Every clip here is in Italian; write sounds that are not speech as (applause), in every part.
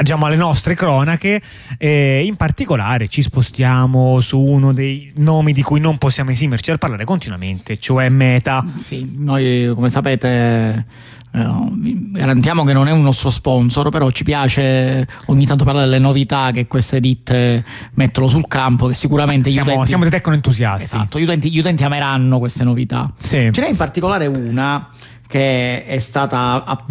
diciamo, alle nostre cronache. Eh, in particolare ci spostiamo su uno dei nomi di cui non possiamo esimerci dal parlare continuamente, cioè Meta. Sì, noi come sapete eh, garantiamo che non è un nostro sponsor, però ci piace ogni tanto parlare delle novità che queste ditte mettono sul campo, che sicuramente siamo, utenti, siamo dei tecno entusiasti. Esatto, gli utenti, gli utenti ameranno queste novità. Sì. Ce n'è in particolare una che è stata app-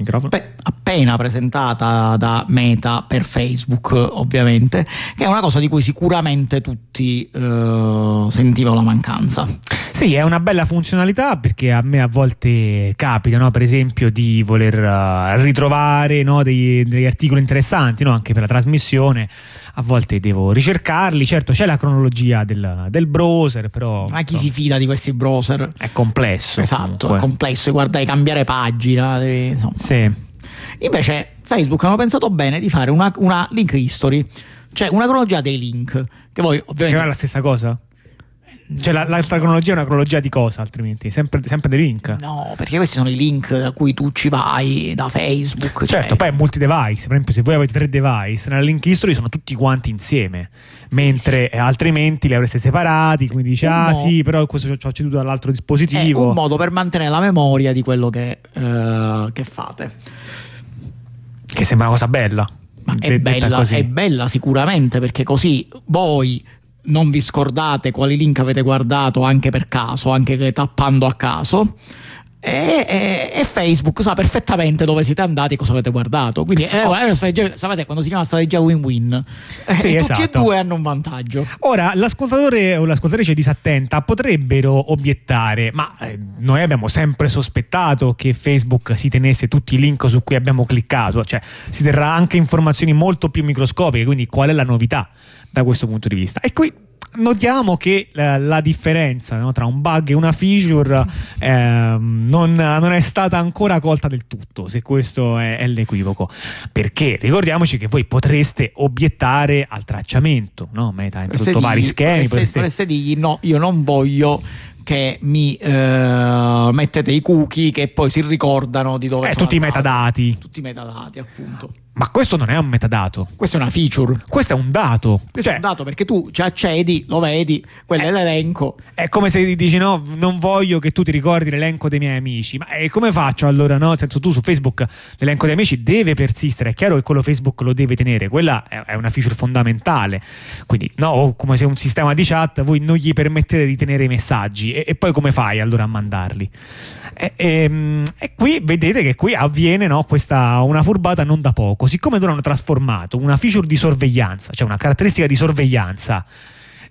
appena presentata da Meta per Facebook, ovviamente, che è una cosa di cui sicuramente tutti uh, sentivano la mancanza. Sì, è una bella funzionalità perché a me a volte capita, no? per esempio, di voler uh, ritrovare no? degli, degli, articoli interessanti, no? anche per la trasmissione. A volte devo ricercarli, certo c'è la cronologia del, del browser, però... Ma chi si fida di questi browser? È complesso. Esatto, comunque. è complesso, guardai cambiare pagina. Devi, sì. Invece Facebook hanno pensato bene di fare una, una link history, cioè una cronologia dei link. Che voi ovviamente... Che è la stessa cosa? Cioè la, l'altra cronologia è una cronologia di cosa altrimenti? Sempre, sempre dei link? No, perché questi sono i link da cui tu ci vai da Facebook. Certo, cioè... poi è multi-device. Per esempio, se voi avete tre device, nella link history sono tutti quanti insieme. Sì, mentre sì. altrimenti li avreste separati. Quindi dici, ah mo- sì, però questo ci ho ceduto dall'altro dispositivo. È un modo per mantenere la memoria di quello che, uh, che fate. Che sembra una cosa bella. Ma è, bella, è bella sicuramente perché così voi non vi scordate quali link avete guardato anche per caso, anche tappando a caso. E, e, e, Facebook sa perfettamente dove siete andati e cosa avete guardato. Quindi è oh. una strategia, sapete quando si chiama strategia win-win, sì, e esatto. tutti e due hanno un vantaggio. Ora, l'ascoltatore o l'ascoltatrice disattenta potrebbero obiettare, ma eh, noi abbiamo sempre sospettato che Facebook si tenesse tutti i link su cui abbiamo cliccato, cioè si terrà anche informazioni molto più microscopiche, quindi qual è la novità da questo punto di vista? E qui notiamo che la, eh, la differenza no, tra un bug e una feature eh, non, non, è stata ancora colta del tutto, se questo è, è, l'equivoco. Perché ricordiamoci che voi potreste obiettare al tracciamento, no? Meta ha introdotto vari schemi. Potreste, potreste dirgli no, io non voglio che mi eh, mettete i cookie che poi si ricordano di dove eh, sono tutti i metadati tutti i metadati appunto ma questo non è un metadato. Questa è una feature. Questo è un dato. Questo cioè, è un dato perché tu ci accedi, lo vedi, quello è, è l'elenco. È come se dici no, non voglio che tu ti ricordi l'elenco dei miei amici. Ma e come faccio allora? No? Senso, tu su Facebook l'elenco dei amici deve persistere. È chiaro che quello Facebook lo deve tenere. Quella è una feature fondamentale. Quindi no, come se un sistema di chat voi non gli permettete di tenere i messaggi. E, e poi come fai allora a mandarli? E, e, ehm, e, qui vedete che qui avviene no, questa, una furbata non da poco. Siccome loro hanno trasformato una feature di sorveglianza, cioè una caratteristica di sorveglianza,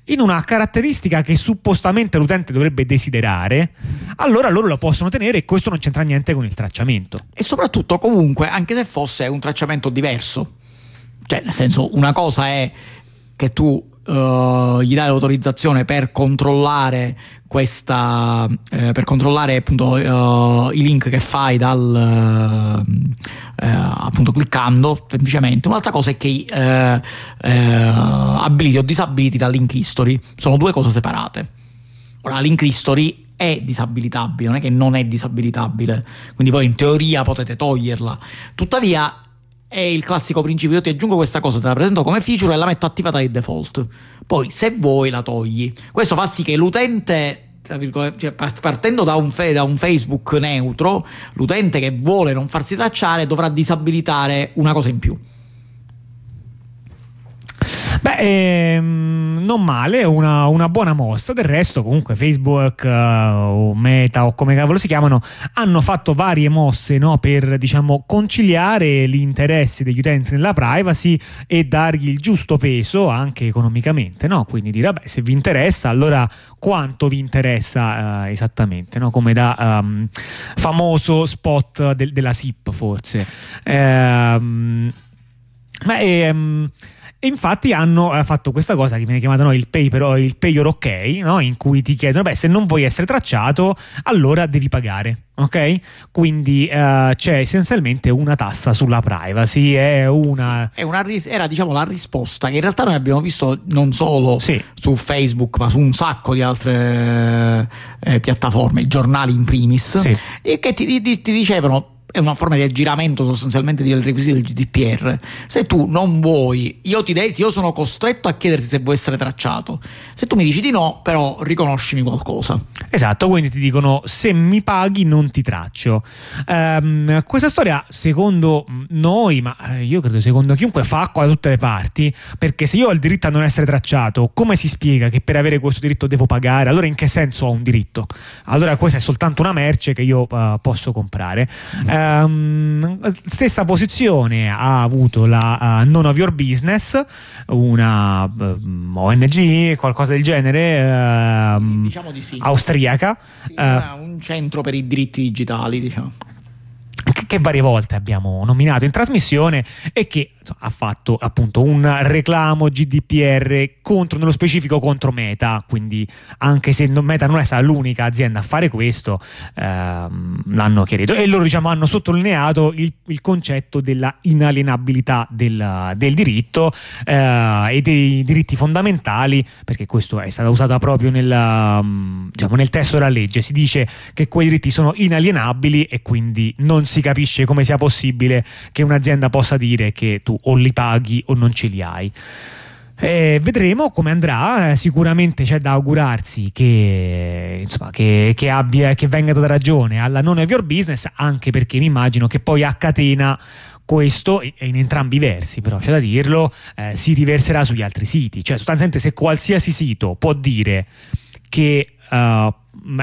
in una caratteristica che suppostamente l'utente dovrebbe desiderare, allora loro la possono tenere e questo non c'entra niente con il tracciamento. E soprattutto comunque, anche se fosse un tracciamento diverso, cioè nel senso una cosa è che tu uh, gli dai l'autorizzazione per controllare questa eh, per controllare appunto uh, i link che fai dal uh, appunto cliccando semplicemente un'altra cosa è che abiliti o disabiliti la link history sono due cose separate ora la link history è disabilitabile, non è che non è disabilitabile, quindi poi in teoria potete toglierla. Tuttavia è il classico principio, io ti aggiungo questa cosa, te la presento come feature e la metto attivata di default. Poi se vuoi la togli. Questo fa sì che l'utente cioè, partendo da un, da un, Facebook neutro, l'utente che vuole non farsi tracciare dovrà disabilitare una cosa in più. Beh, ehm, non male, una, una, buona mossa. Del resto, comunque, Facebook uh, o Meta o come cavolo si chiamano hanno fatto varie mosse no, per diciamo conciliare gli interessi degli utenti nella privacy e dargli il giusto peso anche economicamente. No? Quindi dire, vabbè, se vi interessa, allora quanto vi interessa uh, esattamente? No? Come da um, famoso spot del, della SIP, forse. Ehm, ma e infatti hanno eh, fatto questa cosa che viene chiamata no, il, pay per, il payer ok, no? in cui ti chiedono, beh, se non vuoi essere tracciato, allora devi pagare. Ok? Quindi uh, c'è essenzialmente una tassa sulla privacy. È una... Sì, è una ris- era diciamo la risposta che in realtà noi abbiamo visto non solo sì. su Facebook, ma su un sacco di altre eh, piattaforme, giornali in primis, sì. e che ti, ti, ti dicevano è una forma di aggiramento sostanzialmente del requisito del GDPR. Se tu non vuoi, io ti deti, io sono costretto a chiederti se vuoi essere tracciato. Se tu mi dici di no, però riconoscimi qualcosa. Esatto, quindi ti dicono se mi paghi non ti traccio. Um, questa storia, secondo noi, ma eh, io credo secondo chiunque, fa acqua da tutte le parti, perché se io ho il diritto a non essere tracciato, come si spiega che per avere questo diritto devo pagare? Allora in che senso ho un diritto? Allora questa è soltanto una merce che io uh, posso comprare. Mm. Um, stessa posizione ha avuto la uh, Non of Your Business, una uh, ehm, ONG, qualcosa del genere, uh, diciamo di sì. austriaca. Sì, un centro per i diritti digitali, diciamo che varie volte abbiamo nominato in trasmissione e che ha fatto appunto un reclamo GDPR contro, nello specifico contro Meta, quindi anche se Meta non è stata l'unica azienda a fare questo, ehm, l'hanno chiarito. E loro diciamo hanno sottolineato il, il concetto della inalienabilità del, del diritto eh, e dei diritti fondamentali, perché questo è stato usato proprio nel, diciamo, nel testo della legge, si dice che quei diritti sono inalienabili e quindi non si capisce come sia possibile che un'azienda possa dire che tu o li paghi o non ce li hai. Eh, vedremo come andrà. Sicuramente c'è da augurarsi che, insomma, che, che, abbia, che venga data ragione alla non of your business, anche perché mi immagino che poi a catena questo in entrambi i versi, però c'è da dirlo, eh, si riverserà sugli altri siti. Cioè, sostanzialmente, se qualsiasi sito può dire che. Uh,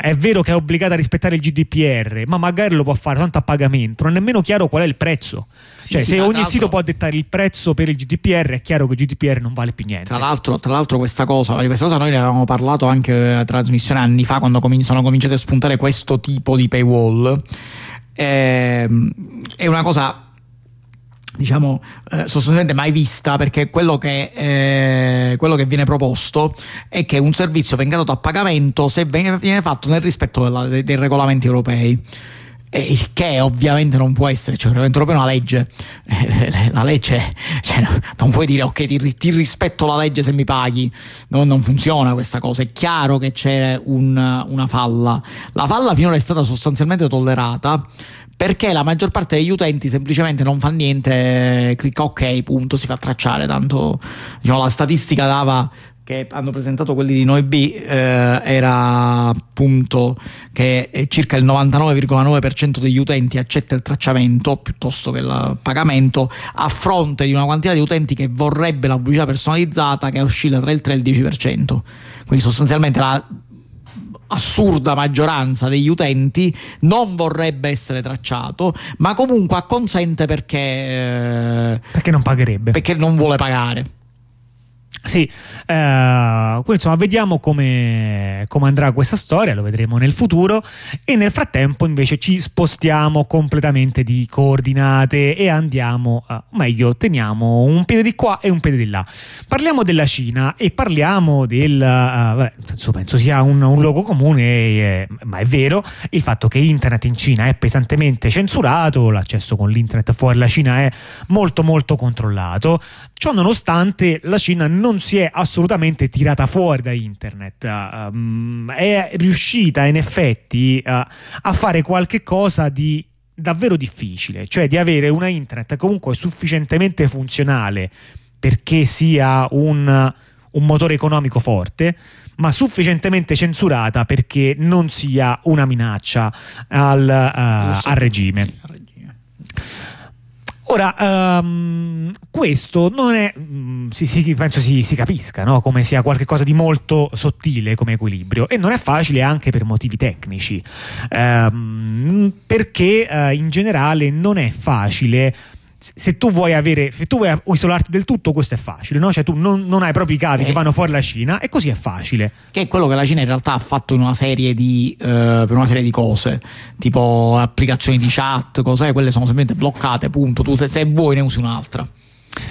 è vero che è obbligata a rispettare il GDPR, ma magari lo può fare tanto a pagamento, non è nemmeno chiaro qual è il prezzo. Sì, cioè, sì, se ogni sito può dettare il prezzo per il GDPR, è chiaro che il GDPR non vale più niente. Tra l'altro, tra l'altro questa cosa, questa cosa noi ne avevamo parlato anche a trasmissione anni fa, quando sono cominciati a spuntare questo tipo di paywall. Ehm, è una cosa diciamo eh, sostanzialmente mai vista perché quello che, eh, quello che, viene proposto è che un servizio venga dato a pagamento se viene fatto nel rispetto della, dei, dei, regolamenti europei. Il che ovviamente non può essere, cioè europeo è una legge, eh, la legge, cioè, non puoi dire ok ti, ti, rispetto la legge se mi paghi, no, non funziona questa cosa, è chiaro che c'è un, una falla, la falla finora è stata sostanzialmente tollerata perché la maggior parte degli utenti semplicemente non fa niente, clicca ok, punto, si fa tracciare, tanto diciamo, la statistica dava che hanno presentato quelli di Noi B eh, era appunto che circa il 99,9% degli utenti accetta il tracciamento piuttosto che il pagamento a fronte di una quantità di utenti che vorrebbe la pubblicità personalizzata che oscilla tra il 3 e il 10%. Quindi sostanzialmente la assurda maggioranza degli utenti non vorrebbe essere tracciato, ma comunque acconsente perché, eh, perché non pagherebbe. Perché non vuole pagare. Sì, eh, insomma vediamo come, come, andrà questa storia, lo vedremo nel futuro e nel frattempo invece ci spostiamo completamente di coordinate e andiamo, eh, meglio, teniamo un piede di qua e un piede di là. Parliamo della Cina e parliamo del, eh, vabbè, penso sia un, un luogo comune, eh, ma è vero, il fatto che internet in Cina è pesantemente censurato, l'accesso con l'internet fuori la Cina è molto molto controllato, ciò nonostante la Cina non non si è assolutamente tirata fuori da internet, um, è riuscita in effetti uh, a fare qualche cosa di davvero difficile, cioè di avere una internet comunque sufficientemente funzionale perché sia un, un motore economico forte, ma sufficientemente censurata perché non sia una minaccia al, uh, al regime. Ora, um, questo non è, um, si, si, penso si, si capisca, no? come sia qualcosa di molto sottile come equilibrio e non è facile anche per motivi tecnici, um, perché uh, in generale non è facile se tu vuoi avere, se tu vuoi isolarti del tutto, questo è facile, no? Cioè tu non, non hai proprio i cavi eh. che vanno fuori la Cina e così è facile. Che è quello che la Cina in realtà ha fatto in una serie di, uh, per una serie di cose, tipo applicazioni di chat, cose, quelle sono semplicemente bloccate, punto. Tu se vuoi ne usi un'altra.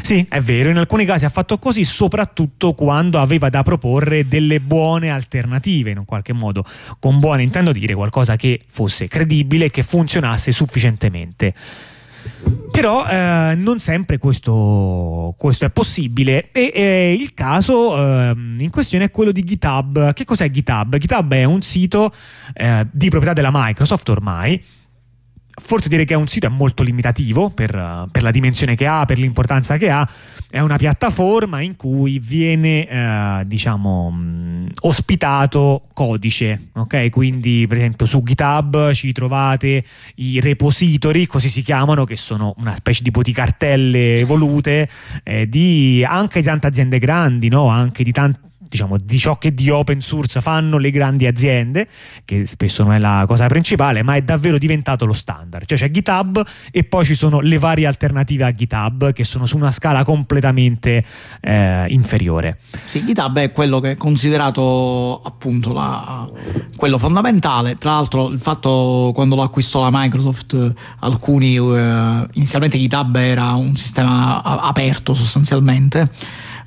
Sì, è vero, in alcuni casi ha fatto così, soprattutto quando aveva da proporre delle buone alternative, in un qualche modo. Con buone intendo dire qualcosa che fosse credibile e che funzionasse sufficientemente. Però eh, non sempre questo, questo, è possibile e eh, il caso eh, in questione è quello di GitHub. Che cos'è GitHub? GitHub è un sito eh, di proprietà della Microsoft ormai forse dire che è un sito è molto limitativo per, per, la dimensione che ha, per l'importanza che ha. È una piattaforma in cui viene, eh, diciamo, ospitato codice, ok? Quindi, per esempio, su GitHub ci trovate i repository, così si chiamano, che sono una specie di di cartelle evolute eh, di anche di tante aziende grandi, no? Anche di tanti diciamo, di ciò che di open source fanno le grandi aziende, che spesso non è la cosa principale, ma è davvero diventato lo standard. Cioè c'è GitHub e poi ci sono le varie alternative a GitHub che sono su una scala completamente eh, inferiore. Sì, GitHub è quello che è considerato appunto la, quello fondamentale. Tra l'altro il fatto quando lo acquistò la Microsoft, alcuni uh, inizialmente GitHub era un sistema aperto sostanzialmente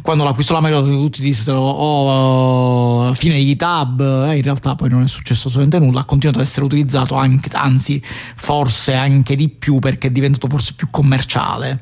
quando l'acquistò la Microsoft tutti dissero oh, fine di GitHub eh, in realtà poi non è successo assolutamente nulla ha continuato ad essere utilizzato anche, anzi forse anche di più perché è diventato forse più commerciale.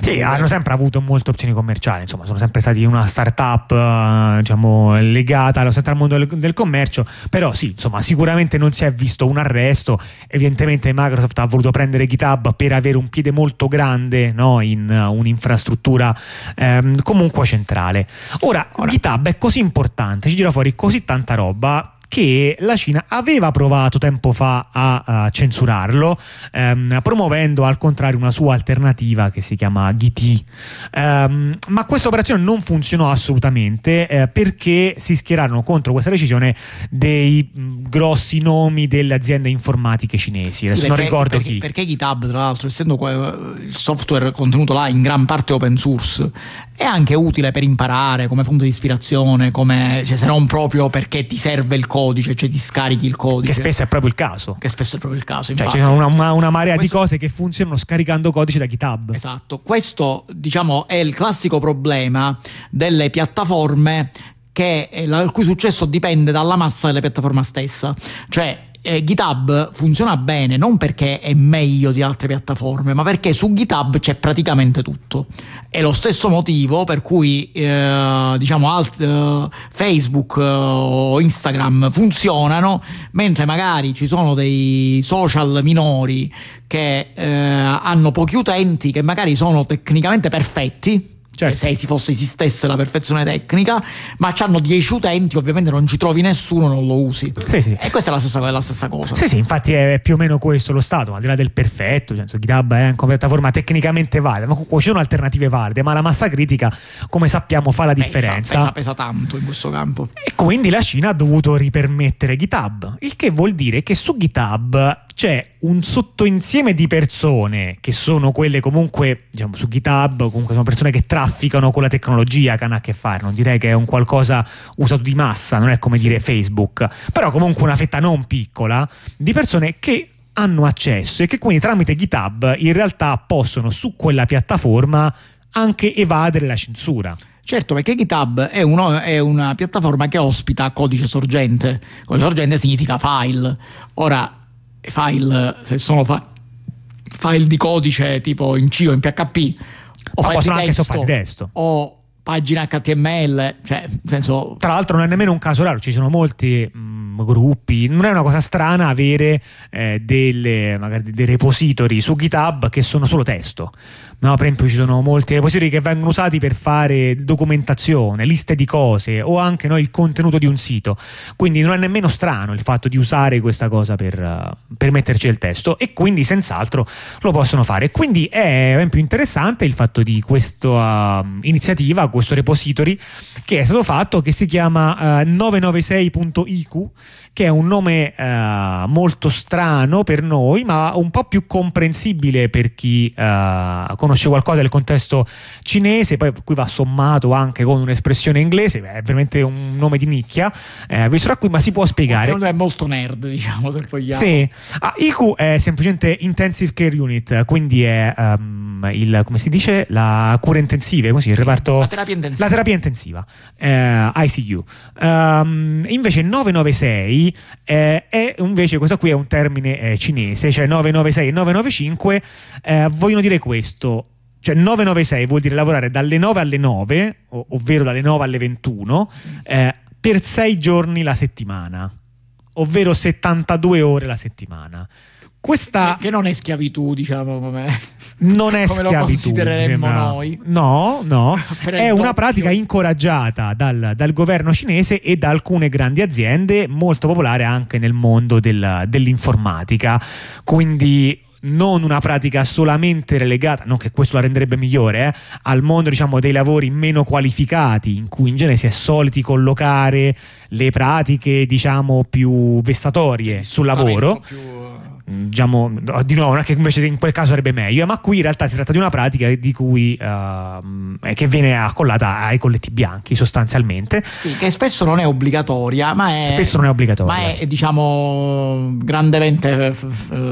Sì hanno sempre avuto molte opzioni commerciali insomma sono sempre stati una startup eh, diciamo legata al mondo del, del commercio però sì insomma sicuramente non si è visto un arresto. Evidentemente Microsoft ha voluto prendere GitHub per avere un piede molto grande no, in uh, un'infrastruttura ehm, comunque centrale centrale. Ora, Ora, GitHub è così importante, ci gira fuori così tanta roba che la Cina aveva provato tempo fa a, a censurarlo, ehm, promuovendo al contrario una sua alternativa che si chiama GT. Ehm, ma questa operazione non funzionò assolutamente eh, perché si schierarono contro questa decisione dei mh, grossi nomi delle aziende informatiche cinesi. Adesso sì, perché, non ricordo perché, chi. Perché GitHub, tra l'altro, essendo il software contenuto là in gran parte open source, è anche utile per imparare come fonte di ispirazione, come, cioè, se non proprio perché ti serve il codice, cioè ti scarichi il codice. Che spesso è proprio il caso. Che spesso è proprio il caso. Cioè, ci sono una, una, una marea Questo... di cose che funzionano scaricando codice da GitHub. Esatto. Questo, diciamo, è il classico problema delle piattaforme che, il cui successo dipende dalla massa della piattaforma stessa. Cioè, eh, GitHub funziona bene non perché è meglio di altre piattaforme, ma perché su GitHub c'è praticamente tutto. È lo stesso motivo per cui eh, diciamo alt, eh, Facebook eh, o Instagram funzionano, mentre magari ci sono dei social minori che eh, hanno pochi utenti, che magari sono tecnicamente perfetti Certo. se si fosse esistesse la perfezione tecnica, ma hanno 10 utenti, ovviamente non ci trovi nessuno, non lo usi. Sì, sì. E questa è la stessa, la stessa, cosa. Sì, sì, infatti è più o meno questo lo stato, al di là del perfetto, cioè, GitHub è una piattaforma tecnicamente valida, ma ci sono alternative valide, ma la massa critica, come sappiamo, fa la differenza. Pesa, pesa, pesa tanto in questo campo. E quindi la Cina ha dovuto ripermettere GitHub, il che vuol dire che su GitHub c'è un sottoinsieme di persone che sono quelle comunque, diciamo, su GitHub, comunque sono persone che trafficano con la tecnologia che hanno a che fare, non direi che è un qualcosa usato di massa, non è come dire Facebook, però comunque una fetta non piccola di persone che hanno accesso e che quindi tramite GitHub in realtà possono su quella piattaforma anche evadere la censura. Certo, perché GitHub è, uno, è, una piattaforma che ospita codice sorgente. Codice sorgente significa file. Ora, file, se sono fa- file di codice tipo in C o in PHP, o file di testo, file di testo, o pagina HTML, cioè, senso... Tra l'altro non è nemmeno un caso raro, ci sono molti mh, mm, gruppi, non è una cosa strana avere eh, delle, magari dei repository su GitHub che sono solo testo. No, per esempio ci sono molti repository che vengono usati per fare documentazione, liste di cose o anche no, il contenuto di un sito. Quindi non è nemmeno strano il fatto di usare questa cosa per, uh, per metterci il testo e quindi senz'altro lo possono fare. Quindi è esempio interessante il fatto di questa uh, iniziativa, questo repository che è stato fatto che si chiama uh, 996.iq che è un nome uh, molto strano per noi, ma un po' più comprensibile per chi uh, conosce qualcosa del contesto cinese, poi qui va sommato anche con un'espressione inglese, è veramente un nome di nicchia, eh, qui, ma si può spiegare. È molto nerd, diciamo, se vogliamo. Sì, ah, IQ è semplicemente Intensive Care Unit, quindi è um, il, come si dice, la cura intensiva, così, il reparto... La terapia intensiva. La terapia intensiva, eh, ICU. Um, invece 996 eh, è invece questo qui è un termine eh, cinese, cioè 996 e 995 eh, vogliono dire questo. Cioè 996 vuol dire lavorare dalle 9 alle 9, ov- ovvero dalle 9 alle 21, eh, per 6 giorni la settimana, ovvero 72 ore la settimana. Questa... Che, non è schiavitù, diciamo, come, non è (laughs) come schiavitù, lo considereremmo noi. No, no, (laughs) è una pratica incoraggiata dal, dal, governo cinese e da alcune grandi aziende, molto popolare anche nel mondo del, dell'informatica. Quindi non una pratica solamente relegata, non che questo la renderebbe migliore, eh, al mondo diciamo, dei lavori meno qualificati, in cui in genere si è soliti collocare le pratiche diciamo, più vessatorie sul lavoro. Più diciamo, di nuovo, non è che invece in quel caso sarebbe meglio, ma qui in realtà si tratta di una pratica di cui, uh, che viene accollata ai colletti bianchi sostanzialmente. Sì, che spesso non è obbligatoria, ma è, spesso non è obbligatoria. Ma è, diciamo, grandemente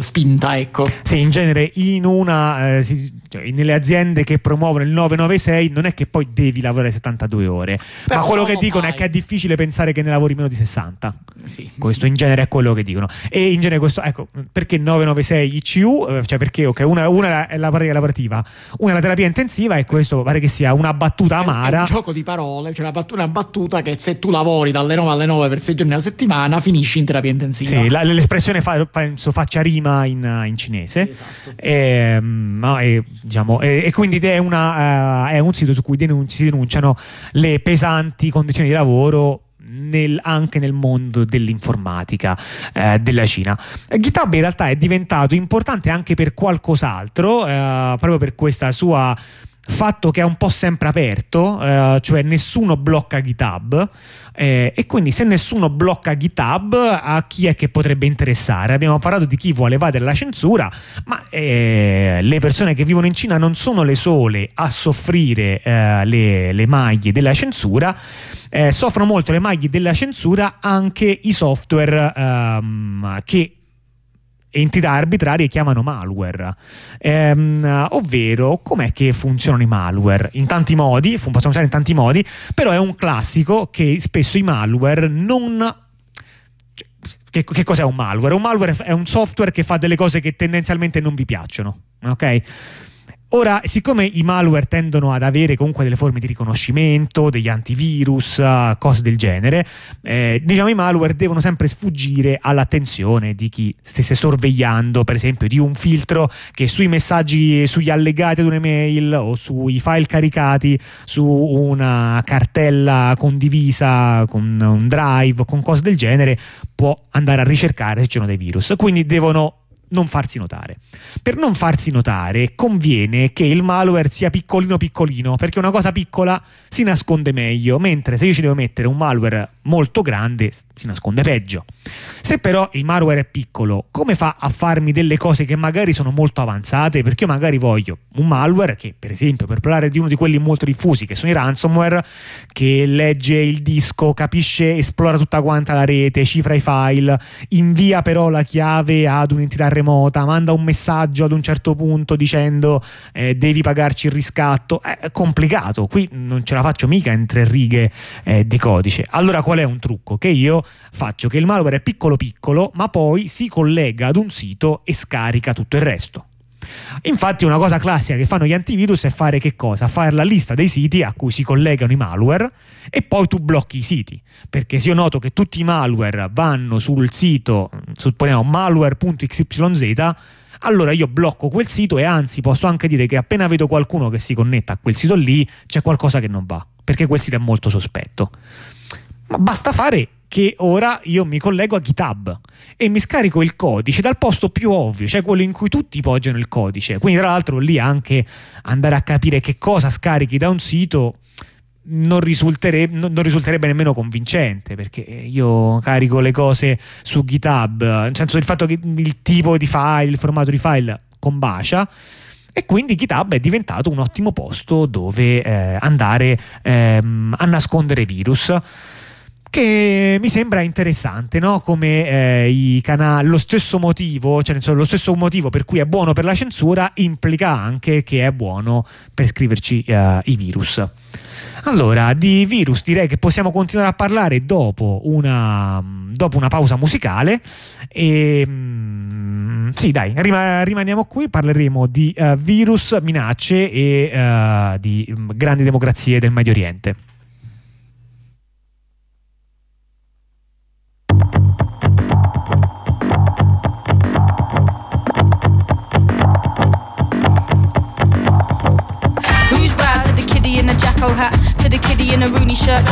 spinta, ecco. Sì, in genere in una, eh, si, cioè, nelle aziende che promuovono il 996 non è che poi devi lavorare 72 ore, Però ma quello che dicono fai. è che è difficile pensare che ne lavori meno di 60. Sì. Questo in genere è quello che dicono. E in genere questo, ecco, perché 996 ICU? Eh, cioè perché ok, una, una, è la pratica lavorativa, una è la terapia intensiva e questo pare che sia una battuta amara. È un gioco di parole, cioè una battuta che se tu lavori dalle 9 alle 9 per 6 giorni alla settimana finisci in terapia intensiva. Sì, la, l'espressione fa, penso faccia rima in, in cinese. Sì, esatto. e, no, e, diciamo, e, e, quindi è, una, uh, è, un sito su cui denun- si denunciano le pesanti condizioni di lavoro nel, anche nel mondo dell'informatica eh, della Cina. GitHub in realtà è diventato importante anche per qualcos'altro, eh, proprio per questa sua fatto che è un po' sempre aperto, eh, cioè nessuno blocca GitHub eh, e quindi se nessuno blocca GitHub a chi è che potrebbe interessare? Abbiamo parlato di chi vuole evadere la censura, ma eh, le persone che vivono in Cina non sono le sole a soffrire eh, le, le, maglie della censura, eh, soffrono molto le maglie della censura anche i software ehm, che entità arbitrarie chiamano malware, ehm, ovvero com'è che funzionano i malware? In tanti modi, possono usare in tanti modi, però è un classico che spesso i malware non che, che, cos'è un malware? Un malware è un software che fa delle cose che tendenzialmente non vi piacciono. Ok? Ora, siccome i malware tendono ad avere comunque delle forme di riconoscimento, degli antivirus, uh, cose del genere, eh, diciamo i malware devono sempre sfuggire all'attenzione di chi stesse sorvegliando, per esempio, di un filtro che sui messaggi, sugli allegati ad un'email o sui file caricati su una cartella condivisa con un drive, con cose del genere, può andare a ricercare se ci sono dei virus. Quindi devono non farsi notare. Per non farsi notare conviene che il malware sia piccolino piccolino, perché una cosa piccola si nasconde meglio, mentre se io ci devo mettere un malware molto grande si nasconde peggio. Se però il malware è piccolo, come fa a farmi delle cose che magari sono molto avanzate? Perché io magari voglio un malware che, per esempio, per parlare di uno di quelli molto diffusi, che sono i ransomware, che legge il disco, capisce, esplora tutta quanta la rete, cifra i file, invia però la chiave ad un'entità remota, manda un messaggio ad un certo punto dicendo eh, devi pagarci il riscatto. È complicato, qui non ce la faccio mica in tre righe eh, di codice. Allora qual è un trucco? Che io faccio che il malware è piccolo piccolo, ma poi si collega ad un sito e scarica tutto il resto. Infatti una cosa classica che fanno gli antivirus è fare che cosa? Fare la lista dei siti a cui si collegano i malware e poi tu blocchi i siti. Perché se io noto che tutti i malware vanno sul sito, supponiamo malware.xyz, allora io blocco quel sito e anzi posso anche dire che appena vedo qualcuno che si connetta a quel sito lì c'è qualcosa che non va, perché quel sito è molto sospetto. Basta fare che ora io mi collego a GitHub e mi scarico il codice dal posto più ovvio, cioè quello in cui tutti poggiano il codice. Quindi, tra l'altro, lì anche andare a capire che cosa scarichi da un sito non, risulterebbe, non, risulterebbe nemmeno convincente perché io carico le cose su GitHub, nel senso del fatto che il tipo di file, il formato di file combacia. E quindi GitHub è diventato un ottimo posto dove eh, andare ehm, a nascondere virus che mi sembra interessante, no? come eh, i canali, lo stesso motivo, cioè lo stesso motivo per cui è buono per la censura implica anche che è buono per scriverci uh, i virus. Allora, di virus direi che possiamo continuare a parlare dopo una, dopo una pausa musicale. E, mm, sì, dai, rimaniamo qui, parleremo di uh, virus, minacce e uh, di um, grandi democrazie del Medio Oriente. Shut shirt